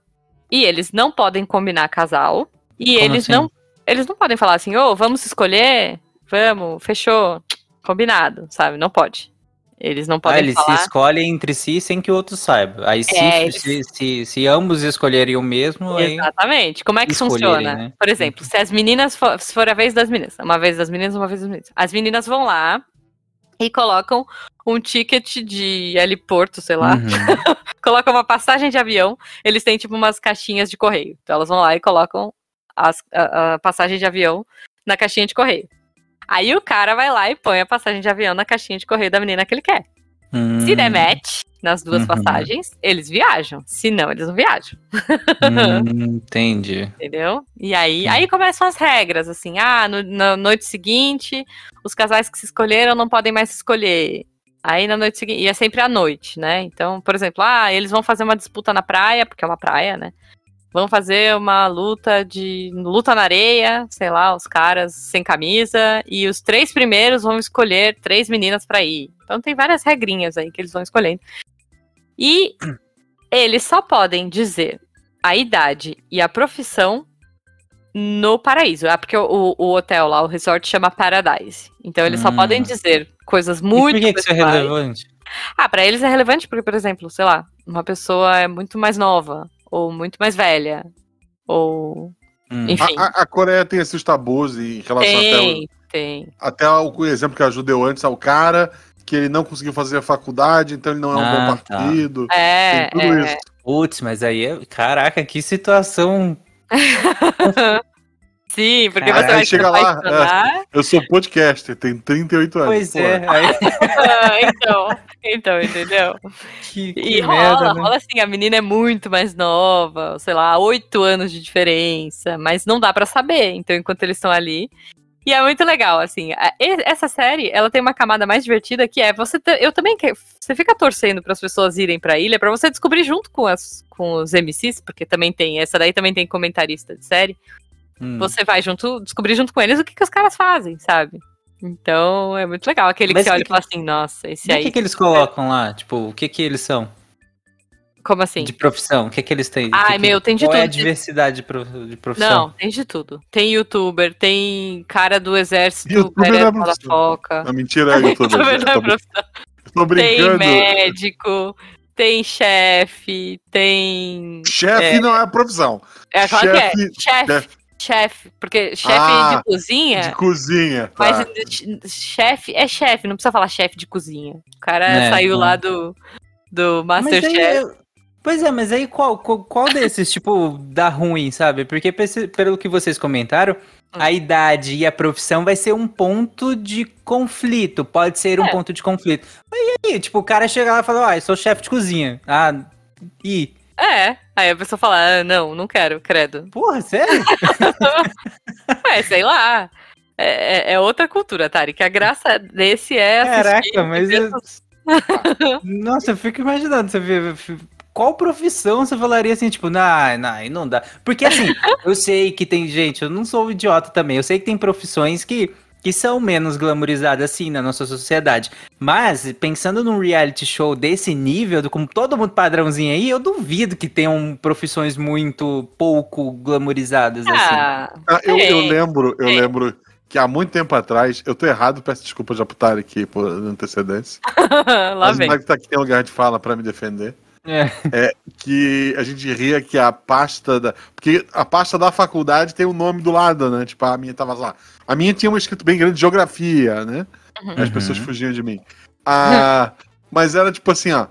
E eles não podem combinar casal. E Como eles assim? não. Eles não podem falar assim, ô, vamos escolher? Vamos, fechou. Combinado, sabe? Não pode. Eles não Ah, podem eles se falar. escolhem entre si sem que o outro saiba. Aí se, É, eles- se, se, se ambos escolherem o mesmo. Exatamente. Como é que funciona? né? Por exemplo, se as meninas for, se for a vez das meninas, uma vez das meninas, uma vez das meninas. As meninas vão lá e colocam um ticket de heliporto, sei lá. Uhum. colocam uma passagem de avião. Eles têm tipo umas caixinhas de correio. Então elas vão lá e colocam as- a, a passagem de avião na caixinha de correio. Aí o cara vai lá e põe a passagem de avião na caixinha de correio da menina que ele quer. Se der Hum, match nas duas Uhum. passagens, eles viajam. Se não, eles não viajam. hum, entendi. Entendeu? E aí, Hum. aí começam as regras, assim, ah, no- na noite seguinte, os casais que se escolheram não podem mais se escolher. Aí na noite seguinte, e é sempre à noite, né? Então, por exemplo, ah, eles vão fazer uma disputa na praia, porque é uma praia, né? Vão fazer uma luta de. luta na areia, sei lá, os caras sem camisa, e os três primeiros vão escolher três meninas pra ir. Então tem várias regrinhas aí que eles vão escolhendo. E eles só podem dizer a idade e a profissão no paraíso. É porque o, o hotel lá, o resort, chama Paradise. Então eles só Hum. podem dizer coisas E muito. por que, que isso é relevante? Ah, pra eles é relevante porque, por exemplo, sei lá, uma pessoa é muito mais nova, ou muito mais velha, ou. Hum. Enfim. A, a- a Coreia tem esses tabus em relação até, o, Tem, tem. até o exemplo que a Ju deu antes, ao cara que ele não conseguiu fazer a faculdade, então ele não é um Ah, bom tá. partido. É, tem tudo é. isso. Putz, mas aí, é- caraca, que situação. Sim, porque Caraca, você vai aí se chega lá, é. Eu sou podcaster, tenho 38 anos. Pois é, aí, Ah, então, então, entendeu? que, que E rola, merda, né? rola assim, a menina é muito mais nova, sei lá, oito anos de diferença, mas não dá pra saber, então, enquanto eles estão ali. E é muito legal, assim, a- essa série, ela tem uma camada mais divertida que é, você, eu também, que, você fica torcendo para as pessoas irem pra ilha, pra você descobrir junto com, as, com os MCs, porque também tem, essa daí também tem comentarista de série, Hum. você vai junto, descobrir junto com eles o que, que os caras fazem, sabe? Então, é muito legal, aquele Mas que você olha que- e fala assim, nossa, esse E o aí, que, que eles colocam lá? Tipo, o que que eles são? Como assim? De profissão? O que que eles têm? Ai, Que que- meu, tem de qual é a tudo. diversidade de prof- de profissão? Não, tem de tudo. Tem youtuber, tem cara do exército, Youtuber Pereira não é profissão. foca. Não, mentira, eu tô, Youtuber não é profissão. tô Tem brincando. médico, tem chefe, tem. Chefe É. não é profissão. É claro que é. Chefe- Chefe, chefe. Porque chefe Ah, de cozinha. De cozinha. Mas Tá. de- chefe é chefe, não precisa falar chefe de cozinha. O cara É, saiu não. lá do, do Mas aí, Masterchef. Pois é, mas aí qual, qual, qual desses, tipo, dá ruim, sabe? Porque pelo que vocês comentaram, Hum. a idade e a profissão vai ser um ponto de conflito. Pode ser um É. ponto de conflito. Mas e aí? Tipo, o cara chega lá e fala, ah, eu sou chefe de cozinha. Ah, e. É. Aí a pessoa fala, ah, não, não quero, credo. Porra, sério? É, sei lá. É, é- é outra cultura, Tari, que a graça desse é Caraca, mas. eu- Nossa, eu fico imaginando, você vê. Qual profissão você falaria assim, tipo, não, não, não dá. Porque assim, eu sei que tem gente, eu não sou um idiota também, eu sei que tem profissões que, que são menos glamorizadas assim na nossa sociedade. Mas, pensando num reality show desse nível, do- com todo mundo padrãozinho aí, eu duvido que tenham profissões muito pouco glamorizadas assim. Ah, Ah, eu, eu Tem, lembro, eu tem. lembro que há muito tempo atrás, eu tô errado, peço desculpa já pro aqui por antecedência. lá mas vem. o tá aqui tem lugar de fala pra me defender. É. Que a gente ria que a pasta da. Porque a pasta da faculdade tem o nome do lado, né? Tipo, a minha tava lá. A minha tinha um escrito bem grande, geografia, né? Uhum. As Uhum. pessoas fugiam de mim. Ah, mas era tipo assim, ó.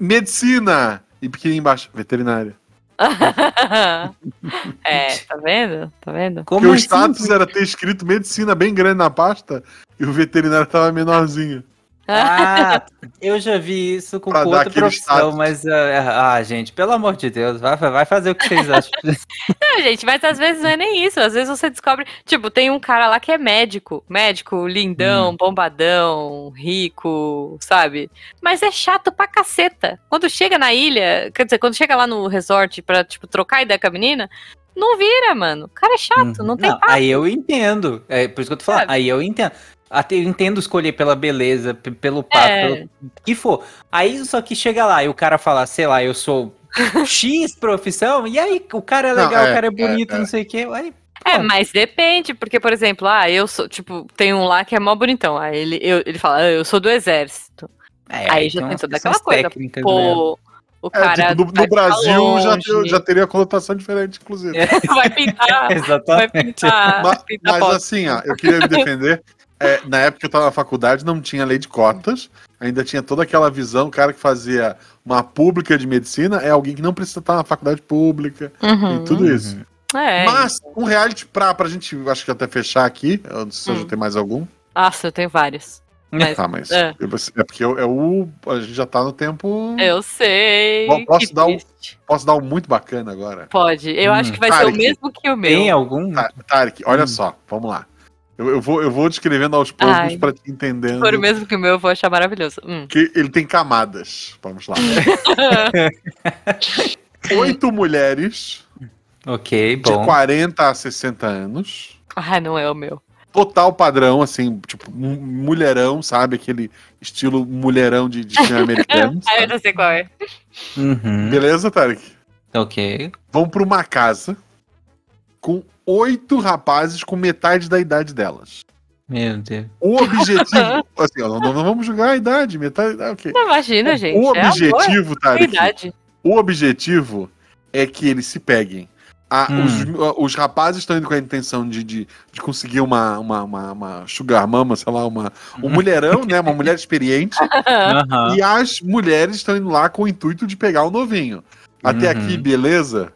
Medicina! E pequenininho embaixo, veterinária. é, tá vendo? Tá vendo? Como Porque o assim? status era ter escrito medicina bem grande na pasta e o veterinário tava menorzinho. Ah, eu já vi isso com Pra outra profissão, status. mas ah, ah, gente, pelo amor de Deus, vai, vai fazer o que vocês acham. Não, gente, mas às vezes não é nem isso. Às vezes você descobre. Tipo, tem um cara lá que é médico. Médico, lindão, Hum. bombadão, rico, sabe? Mas é chato pra caceta. Quando chega na ilha, quer dizer, quando chega lá no resort pra, tipo, trocar ideia com a menina, não vira, mano. O cara é chato, não tem Não, papo. aí eu entendo. É por isso que eu tô falando. Sabe? Aí eu entendo. Até eu entendo escolher pela beleza, pelo papo, É. pelo que for. Aí só que chega lá e o cara fala, sei lá, eu sou X profissão, e aí o cara é Não, legal, é, o cara é bonito, é, é. não sei o quê. Aí, É, mas depende, porque, por exemplo, ah, eu sou, tipo, tem um lá que é mó bonitão. Aí ele, eu- ele fala, ah, eu sou do exército. é, aí já tem tem toda aquela coisa, mesmo. Pô, o É, cara. tipo, no, vai no Brasil já, já teria conotação diferente, inclusive. vai pintar. Vai Exatamente. pintar. Ma- pintar Mas assim, ó, eu queria me defender. É, na época que eu tava na faculdade, não tinha lei de cotas. Ainda tinha toda aquela visão, o cara que fazia uma pública de medicina é alguém que não precisa estar na faculdade pública Uhum. e tudo isso. É. Mas um reality pra, pra gente, acho que até fechar aqui, eu não sei se eu já Hum. tenho mais algum. Nossa, eu tenho vários. Mas, Tá, mas é. eu- é porque eu- é o, a gente já tá no tempo. eu sei. Bom, posso que dar um-. Posso dar um muito bacana agora? Pode. Eu Hum. acho que vai ser o Tarek, mesmo que o meu. Tem algum? Tá, Tarek, olha Hum. só, vamos lá. Eu, eu vou, eu vou descrevendo aos poucos pra te entendendo. Se for o mesmo que o meu, eu vou achar maravilhoso. Hum. Que ele tem camadas. Vamos lá. Oito mulheres Ok, de bom. 40 a 60 anos. ah, não é o meu. Total padrão, assim, tipo, mu- mulherão, sabe? Aquele estilo mulherão de, de filme americano. Ah, eu já sei qual é. Uhum. Beleza, Tarek? Ok. Vão pra uma casa com oito rapazes com metade da idade delas. Meu Deus. O objetivo. assim, ó, não, não vamos julgar a idade, metade. ah, ok. Não, imagina, gente. o é objetivo, é Tarek, idade. O objetivo é que eles se peguem. Ah, Hum. os, os rapazes estão indo com a intenção de, de, de conseguir uma, uma, uma, uma sugar mama, sei lá, uma, um mulherão, né? Uma mulher experiente. E as mulheres estão indo lá com o intuito de pegar o novinho. Até Uhum. aqui, beleza?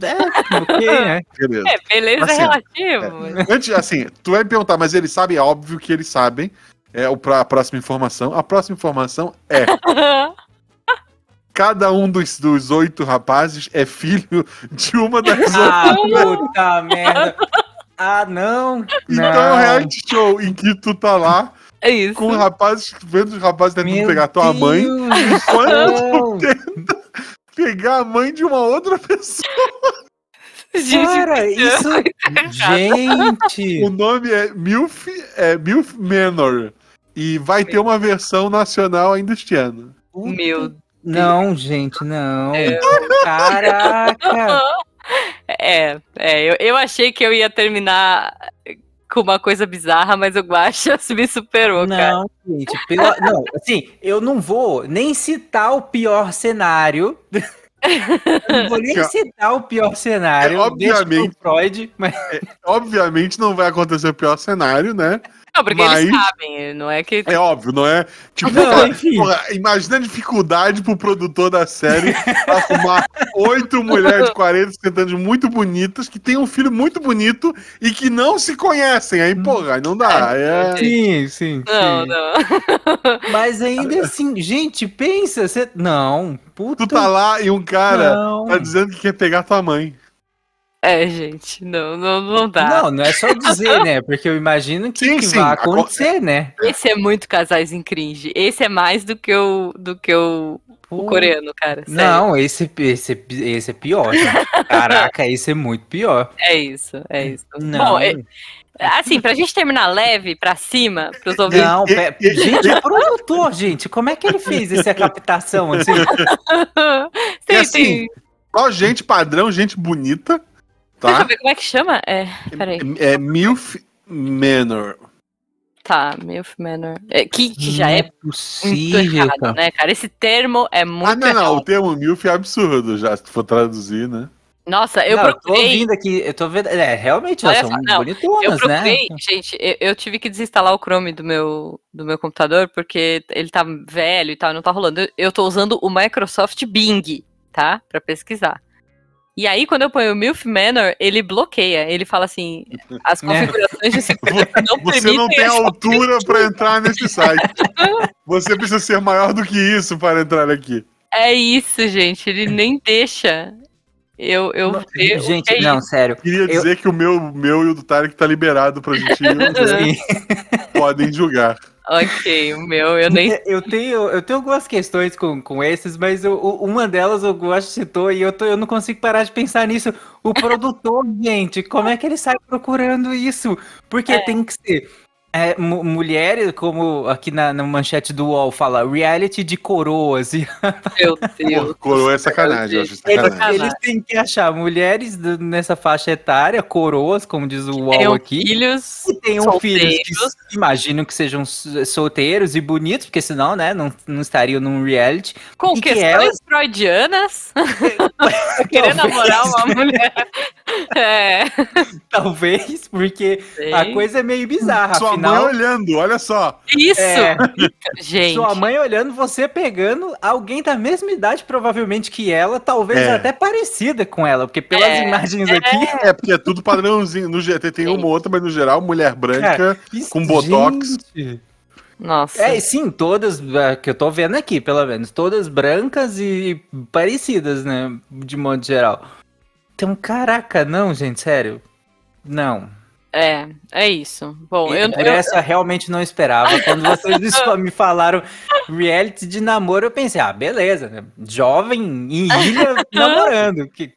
É, ok, né? Beleza. É, beleza Assim, é relativo. mas- Antes, assim, tu vai me perguntar, mas eles sabem? É óbvio que eles sabem. É o pra, a próxima informação. A próxima informação é: cada um dos, dos oito rapazes é filho de uma das outras. Ah, puta merda. Ah, não. Então é um reality show em que tu tá lá É isso. com rapazes, vendo os rapazes tentando Meu pegar tua mãe, Deus do enquanto tu tenta pegar a mãe de uma outra pessoa. Gente, Cara, isso. Gente. O nome é Milf, é Milf Manor. E vai ter uma versão nacional ainda este ano. Meu Não, gente, não. Deus. Caraca. É, é eu, eu achei que eu ia terminar com uma coisa bizarra, mas o Guaxa me superou, cara. Não, gente, pela... não, assim, eu não vou nem citar o pior cenário. Eu não vou nem Cara, citar o pior cenário. é, obviamente. Freud, mas Obviamente não vai acontecer o pior cenário, né? Não, porque eles Mas- sabem, não é que. É óbvio, não é? Tipo, Não, porra, imagina a dificuldade pro produtor da série arrumar oito mulheres de 40, 50 anos muito bonitas, que tem um filho muito bonito e que não se conhecem. Aí, porra, aí não dá. É... sim, sim, Não, sim. não. Mas ainda assim, gente, pensa, você não, puta. Tu tá lá e um cara não. tá dizendo que quer pegar tua mãe. É, gente, não, não, não dá. Não, não é só dizer, né? Porque eu imagino que, Sim, que sim, vai aco- acontecer, né? Esse é muito casais em cringe. Esse é mais do que o, do que o, o coreano, cara. sério. Não, esse, esse, esse é pior, gente. Caraca, esse é muito pior. É isso, é isso. Não, Bom, é- assim, pra gente terminar leve, pra cima, pros ouvintes. não, pe- gente, é produtor, gente. Como é que ele fez essa captação assim? Sim, assim, tem- Só gente padrão, gente bonita, tá? ver como é que chama. É, peraí. É Milf Manor. Tá, Milf Manor. É, que, que já é Não muito possível, errado, cara. né, cara? Esse termo é muito Ah, não, não. errado. O termo Milf é absurdo já, se tu for traduzir, né? Nossa, eu Não, tô procurei. ouvindo aqui, eu tô vendo. É, realmente, elas são não, bonitonas, Eu né? procurei, gente, eu, eu tive que desinstalar o Chrome do meu, do meu computador, porque ele tá velho e tal, não tá rolando. Eu, eu tô usando o Microsoft Bing, tá? Pra pesquisar. E aí, quando eu ponho o Milf Manor, ele bloqueia. Ele fala assim: as É. configurações de segurança não Você permitem. não tem essa- altura pra entrar nesse site. Você precisa ser maior do que isso para entrar aqui. É isso, gente. Ele nem deixa eu, eu que Gente, é não, sério. Queria Eu- dizer que o meu, meu e o do Tarek tá liberado pra gente podem julgar. Ok, o meu, eu nem. Eu tenho, eu tenho algumas questões com, com esses, mas eu- uma delas o Gosto citou e eu, tô, eu não consigo parar de pensar nisso. O produtor, gente, como é que ele sai procurando isso? Porque É. tem que ser É, mu- mulher, como aqui na, na manchete do UOL fala, reality de coroas. E Meu Deus. coroa é sacanagem, eu acho sacanagem. Eles têm que achar mulheres do- nessa faixa etária, coroas, como diz o UOL Tenham aqui. filhos. que tenham solteiros. filhos que imagino que sejam solteiros e bonitos, porque senão, né, não, não estariam num reality. Com E que questões freudianas. Querer Talvez. namorar uma mulher. É. Talvez, porque a sei. coisa é meio bizarra. Sua afinal, mãe olhando, olha só. Isso! É. Gente. sua mãe olhando, você pegando alguém da mesma idade, provavelmente que ela, talvez É. até parecida com ela, porque pelas É. imagens aqui. É, porque é tudo padrãozinho. No, ge- tem uma ou outra, mas no geral, mulher branca. isso- com botox. gente. Nossa. É, sim, todas é, que eu tô vendo aqui, pelo menos, todas brancas e parecidas, né, de modo geral. Então, caraca, não, gente, sério. Não. É, é isso. Bom, eu, Por eu- essa eu realmente não esperava. Quando vocês me falaram reality de namoro, eu pensei, ah, beleza, né? Jovem em ilha namorando. Que...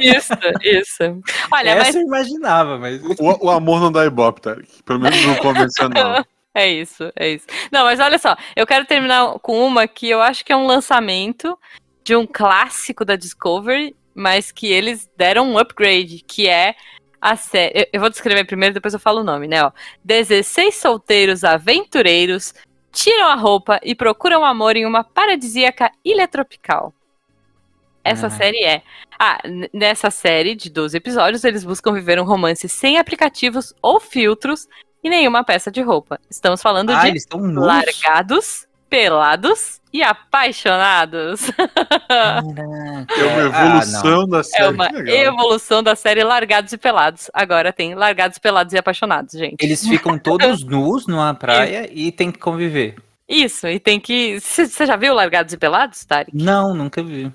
Isso, isso. Olha, Essa mas eu imaginava, mas. O, o amor não dá ibope, Tarek. Pelo menos no convencional. é isso, é isso. Não, mas olha só, eu quero terminar com uma que eu acho que é um lançamento de um clássico da Discovery, mas que eles deram um upgrade, que é a série. Eu, vou descrever primeiro, depois eu falo o nome, né? Ó. 16 solteiros aventureiros tiram a roupa e procuram amor em uma paradisíaca ilha tropical. Essa Ah. série é. Ah, nessa série de 12 episódios, eles buscam viver um romance sem aplicativos ou filtros e nenhuma peça de roupa. Estamos falando Ah, de eles estão nus. largados, pelados e apaixonados. É uma Ah, evolução da série. É uma evolução da série Largados e Pelados. Agora tem Largados, Pelados e Apaixonados, gente. Eles ficam todos nus numa praia e tem que conviver. Isso, e tem que. Você já viu Largados e Pelados, Tari? Não, nunca vi.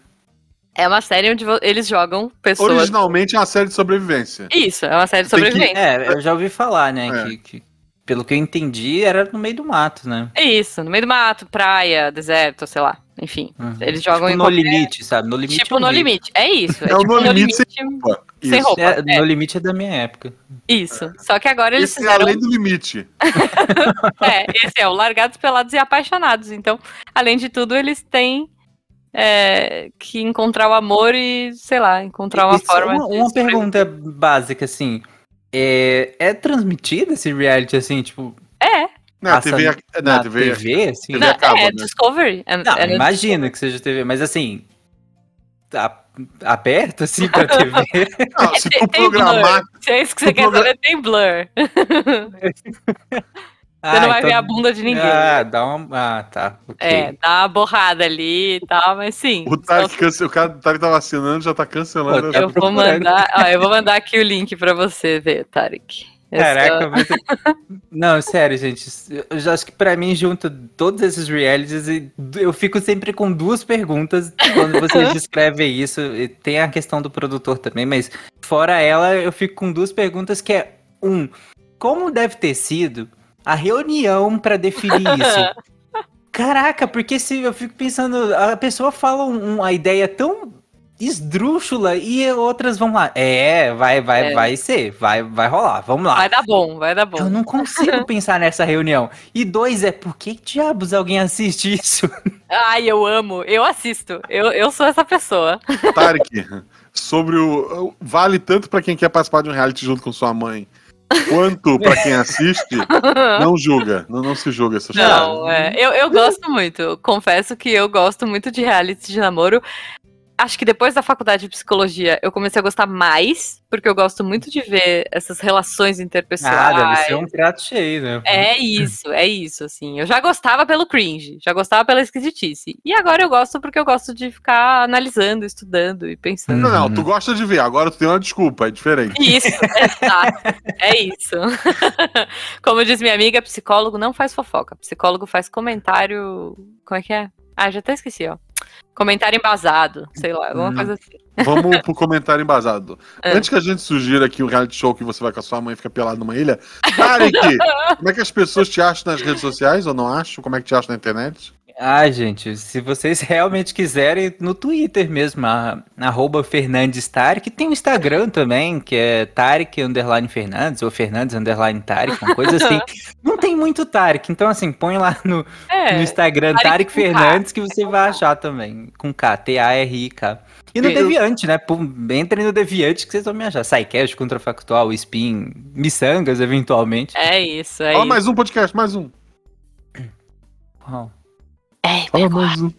É uma série onde eles jogam pessoas. Originalmente é uma série de sobrevivência. Isso, é uma série de Tem que- sobrevivência. É, eu já ouvi falar, né, É. que, que pelo que eu entendi era no meio do mato, né? É isso, no meio do mato, praia, deserto, sei lá. Enfim. Uhum. Eles jogam tipo em no qualquer- limite, sabe? No limite. Tipo eu no vi. limite. É isso. É, É o tipo No no Limite limite. Sem isso. roupa. É, É. no limite é da minha época. Isso. Só que agora eles Esse é fizeram. além do limite. É, esse é o Largados, Pelados e Apaixonados. Então, além de tudo, eles têm é, que encontrar o amor e, sei lá, encontrar uma Isso, forma. Uma, de uma pergunta básica, assim. É, é transmitido esse reality, assim, tipo, É, Não, a Passa TV, é- não, na a TV, TV, assim? TV não, acaba, é né? Discovery. É, Não, é que seja TV, mas assim. Tá aberto assim pra TV? Não, se tem programar. Se é isso que você quer saber, tem blur. Você Ah, não vai então- ver a bunda de ninguém. Ah, dá uma. Ah, tá. ok. É, dá uma borrada ali e tal, mas sim. O Tarek, cance... o cara o Tarek tá vacinando, já tá cancelando. Pô, a- tá Eu vou mandar, ó, eu vou mandar aqui o link pra você ver, Tarek. Caraca, é- mas... Não, sério, gente. Eu já acho que pra mim, junto todos esses realities, eu fico sempre com duas perguntas quando vocês descrevem isso. E tem a questão do produtor também, mas fora ela, eu fico com duas perguntas que é um, como deve ter sido a reunião pra definir isso? Caraca, porque se eu fico pensando, a pessoa fala um- uma ideia tão esdrúxula e outras vão lá. É, vai, vai, É. vai ser, vai, vai rolar, vamos lá. Vai dar bom, vai dar bom. Eu não consigo pensar nessa reunião. E dois é, por que diabos alguém assiste isso? Ai, eu amo, eu assisto. Eu, eu sou essa pessoa. Tarek, sobre o. Vale tanto pra quem quer participar de um reality junto com sua mãe, quanto pra quem assiste, não julga. Não, não se julga essa. Não, é. Eu, eu gosto muito. Confesso que eu gosto muito de reality de namoro. Acho que depois da faculdade de psicologia eu comecei a gostar mais, porque eu gosto muito de ver essas relações interpessoais. Ah, deve ser um prato cheio, né? É isso, é isso, assim. Eu já gostava pelo cringe, já gostava pela esquisitice. E agora eu gosto porque eu gosto de ficar analisando, estudando e pensando. Não, não, tu gosta de ver, agora tu tem uma desculpa, é diferente. Isso, exato. É isso. Como diz minha amiga, psicólogo não faz fofoca. Psicólogo faz comentário. Como é que é? Ah, já até esqueci, ó. Comentário embasado, sei lá, alguma Hum. coisa assim. Vamos pro comentário embasado. É. Antes que a gente sugira aqui um reality show que você vai com a sua mãe e fica pelado numa ilha, Tarek, como é que as pessoas te acham nas redes sociais ou não acham? Como é que te acham na internet? Ah, gente, se vocês realmente quiserem, no Twitter mesmo, a, arroba Fernandes Tarek, tem o Instagram também, que é Tarek Underline Fernandes, ou Fernandes Underline Tarek, uma coisa assim. Não tem muito Tarek, então assim, põe lá no, É, no Instagram Tarek Tarek K. Fernandes que você vai achar também. Com K, T-A-R-I-K. E no Eu- Deviante, né? Entrem no Deviante que vocês vão me achar. Sidecast, Contrafactual, Spin, Missangas, eventualmente. é isso, é Fala isso. mais um podcast, mais um. Uau. É, Fala mais um.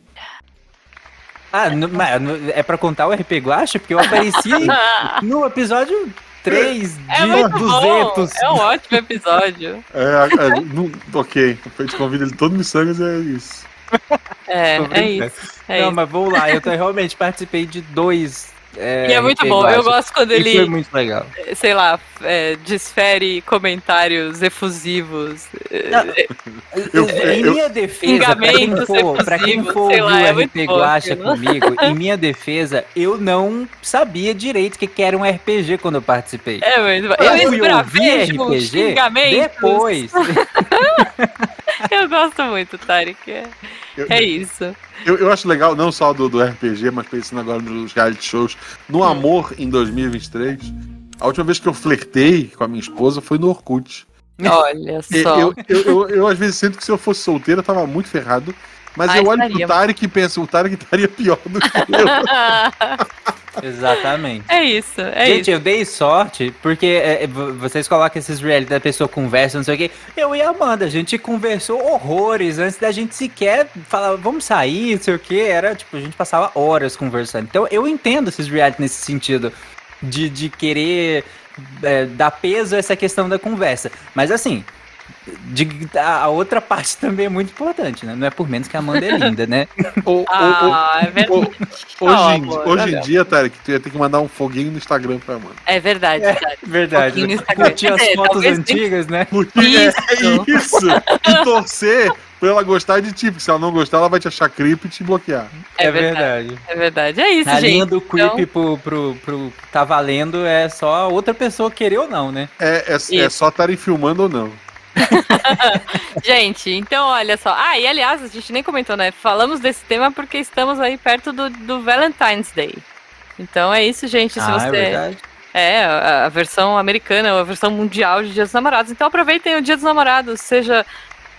Ah, no- mas no- é pra contar o RP Guacha? Porque eu apareci no episódio 3 de É muito 200. bom. É um ótimo episódio. É, é, não- ok. A gente convida ele todo Missangas e é isso. É, é isso. É Não, isso. mas vamos lá, eu realmente participei de dois. E é muito bom. Eu gosto quando E foi ele, muito legal. sei lá, é, desfere comentários efusivos. É, Eu- em eu- minha defesa, pra quem for, pra quem for sei lá, ouvir é o muito RP Guacha comigo, em minha defesa, eu não sabia direito o que que era um RPG quando eu participei. É muito bom. Eu Eu fui ouvir esbravejo RPG depois. Eu gosto muito, Tarek. É, Eu, é isso. eu, eu acho legal, não só do, do RPG, mas pensando agora nos reality shows. No Amor em 2023, a última vez que eu flertei com a minha esposa foi no Orkut. Olha só. Eu, eu, eu, às vezes sinto que se eu fosse solteiro eu tava muito ferrado. Mas Ah, eu olho estaria. pro Tarek e penso, o Tarek estaria pior do que eu. Exatamente. é isso, é Gente, isso. eu dei sorte, porque é, é, vocês colocam esses reality da pessoa conversa, não sei o quê. Eu e a Amanda, a gente conversou horrores antes da gente sequer falar, vamos sair, não sei o quê. Era tipo, a gente passava horas conversando. Então eu entendo esses reality nesse sentido, de, de querer é, dar peso a essa questão da conversa. Mas assim. De- a, a outra parte também é muito importante, né? Não é por menos que a Amanda é linda, né? O- o- o- é verdade. o- Oh, hoje em, amor, hoje em olha. dia, Tarek, tu ia ter que mandar um foguinho no Instagram pra Amanda. É verdade, verdade. Verdade. no Instagram. Curtir as É, fotos nem- antigas, né? Porque Isso. é isso! E torcer pra ela gostar de ti, porque se ela não gostar, ela vai te achar creep e te bloquear. É verdade. É verdade. É isso, A linha gente. do creep Então- pro, pro, pro tá valendo é só a outra pessoa querer ou não, né? É, é, é só estarem filmando ou não. Gente, então olha só. Ah, e aliás, a gente nem comentou, né? Falamos desse tema porque estamos aí perto do, do Valentine's Day. Então é isso, gente. Se ah, você. é verdade. É, a, a versão americana, a versão mundial de Dia dos Namorados. Então aproveitem o Dia dos Namorados, seja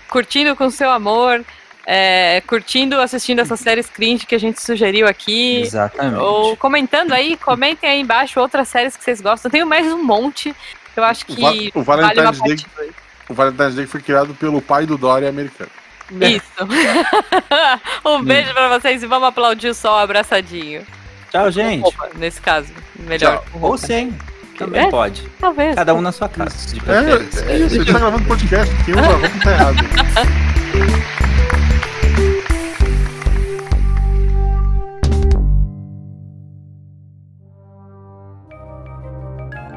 curtindo com seu amor, é, curtindo, assistindo essas séries cringe que a gente sugeriu aqui. Exatamente. Ou comentando aí, comentem aí embaixo outras séries que vocês gostam. Tenho mais um monte. Eu acho O que Va- o vale uma Valentine's Day- parte dois. O Valentine's Day foi criado pelo pai do Dory americano. Isso. um beijo pra vocês e vamos aplaudir o sol abraçadinho. Tchau, gente. Opa, nesse caso, melhor. Ou sem. Também É? pode. Talvez. Cada um na sua casa. de preferência. É, é isso, a gente tá gravando podcast, quem usa roupa tá errado.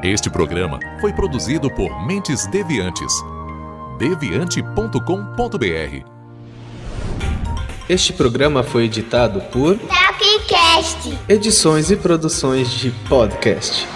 Este programa foi produzido por Mentes Deviantes. deviante.com.br Este programa foi editado por Tapcast. Edições e Produções de Podcast.